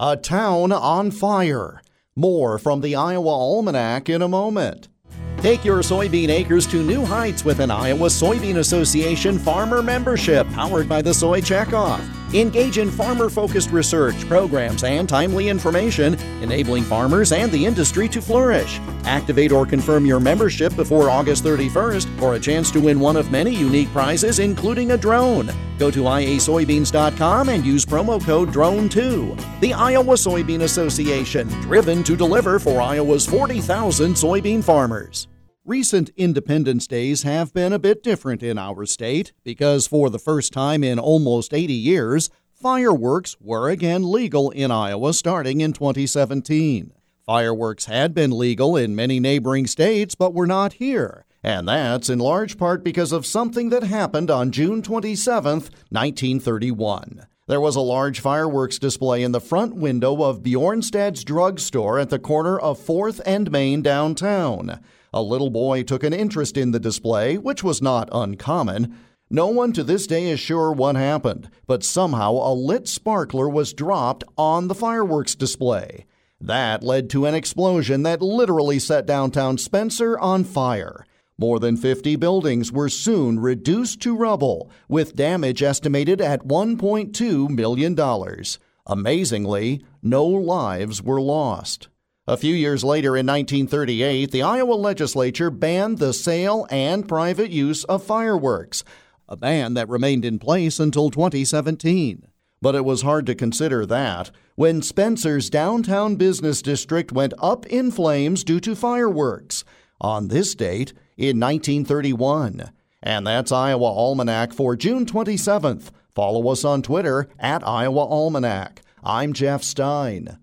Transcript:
A town on fire. More from the Iowa Almanac in a moment. Take your soybean acres to new heights with an Iowa Soybean Association farmer membership powered by the Soy Checkoff. Engage in farmer focused research, programs, and timely information, enabling farmers and the industry to flourish. Activate or confirm your membership before August 31st for a chance to win one of many unique prizes, including a drone. Go to iasoybeans.com and use promo code DRONE2. The Iowa Soybean Association, driven to deliver for Iowa's 40,000 soybean farmers. Recent Independence Days have been a bit different in our state because for the first time in almost 80 years, fireworks were again legal in Iowa starting in 2017. Fireworks had been legal in many neighboring states but were not here. And that's in large part because of something that happened on June 27, 1931. There was a large fireworks display in the front window of Bjornstad's drugstore at the corner of 4th and Main downtown. A little boy took an interest in the display, which was not uncommon. No one to this day is sure what happened, but somehow a lit sparkler was dropped on the fireworks display. That led to an explosion that literally set downtown Spencer on fire. More than 50 buildings were soon reduced to rubble, with damage estimated at $1.2 million. Amazingly, no lives were lost. A few years later, in 1938, the Iowa legislature banned the sale and private use of fireworks, a ban that remained in place until 2017. But it was hard to consider that when Spencer's downtown business district went up in flames due to fireworks on this date in 1931. And that's Iowa Almanac for June 27th. Follow us on Twitter at Iowa Almanac. I'm Jeff Stein.